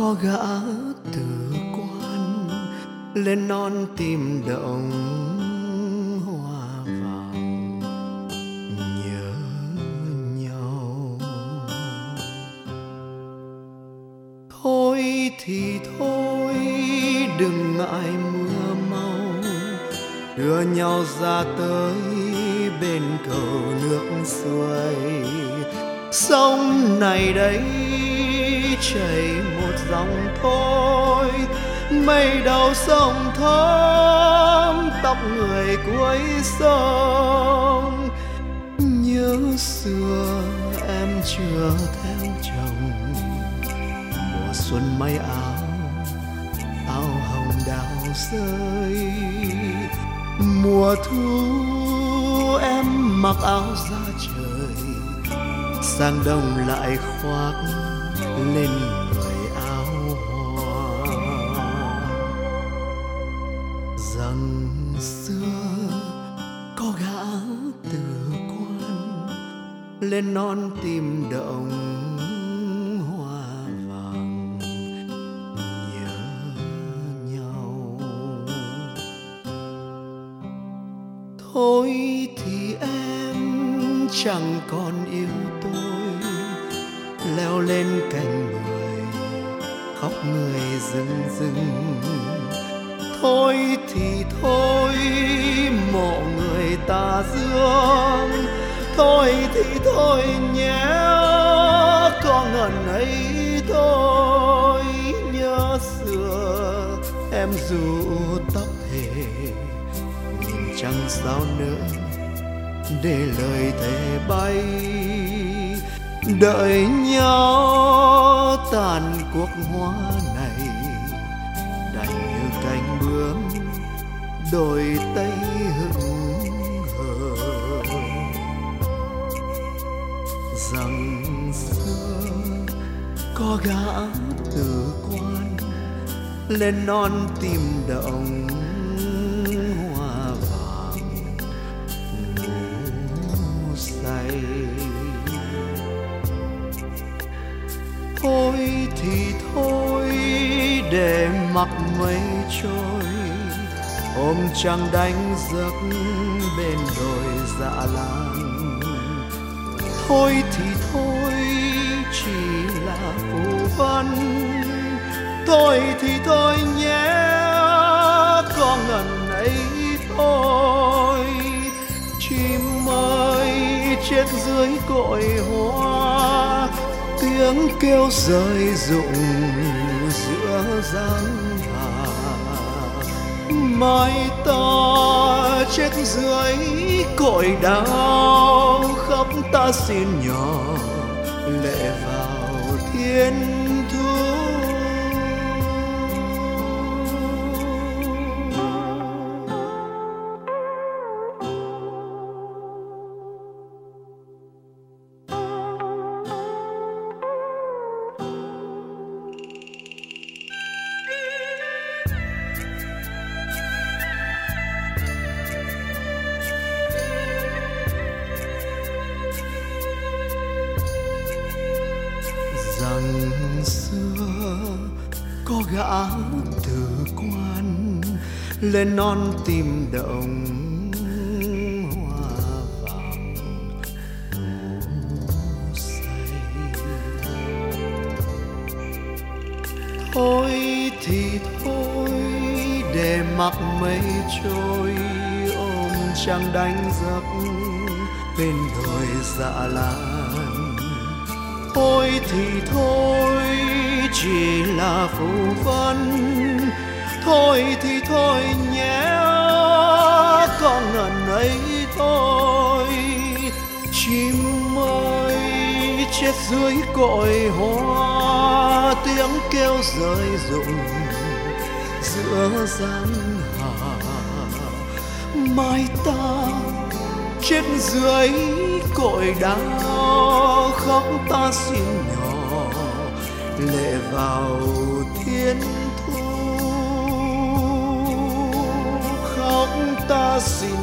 có gã từ quan, lên non tìm động hoa vàng. Nhớ nhau. Thôi thì thôi, đừng ngại mưa mau đưa nhau ra tới bên cầu nước xuôi sông này đây chảy một dòng thôi. Mây đầu sông thơm tóc người cuối sông. Nhớ xưa, em chưa theo chồng. Mùa xuân may áo áo hồng đào rơi. Mùa thu, em mặc áo da trời. Sang đông lại khoác lên người áo hoa. Rằng xưa có gã từ quan lên non tìm động hoa vàng nhớ nhau. Thôi thì em chẳng còn yêu tôi leo lên cành người khóc người rừng rừng thôi thì thôi mộ người ta dương. Thôi thì thôi, nhé, có ngần ấy thôi. Nhớ xưa, em dù tóc hề, nhìn chẳng sao nữa, để lời thề bay đợi nhau tàn cuộc hoa này, đành như cánh bướm đôi tay hững hờ. Rằng xưa có gã từ quan lên non tìm động thì thôi để mặc mây trôi. Ôm trăng đánh giấc bên đồi dạ lan thôi thì thôi, chỉ là phù văn. Thôi thì thôi nhé, có ngần ấy thôi. Chim ơi, chết dưới cội hoa tiếng kêu rơi rụng giữa giang hà mai ta chết dưới cội đau khóc ta xin nhỏ lệ vào thiên rằng xưa, có gã từ quan lên non tìm động hoa vàng say. Thôi thì thôi, để mặc mây trôi, ôm trăng đánh giấc bên đồi dạ lan thôi thì thôi, chỉ là phù vân thôi thì thôi nhé con ngần ấy thôi. Chim ơi chết dưới cội hoa, tiếng kêu rơi rụng giữa gian hà. Mai ta chết dưới cội đá khóc ta xin nhỏ lệ vào thiên thu. Khóc ta xin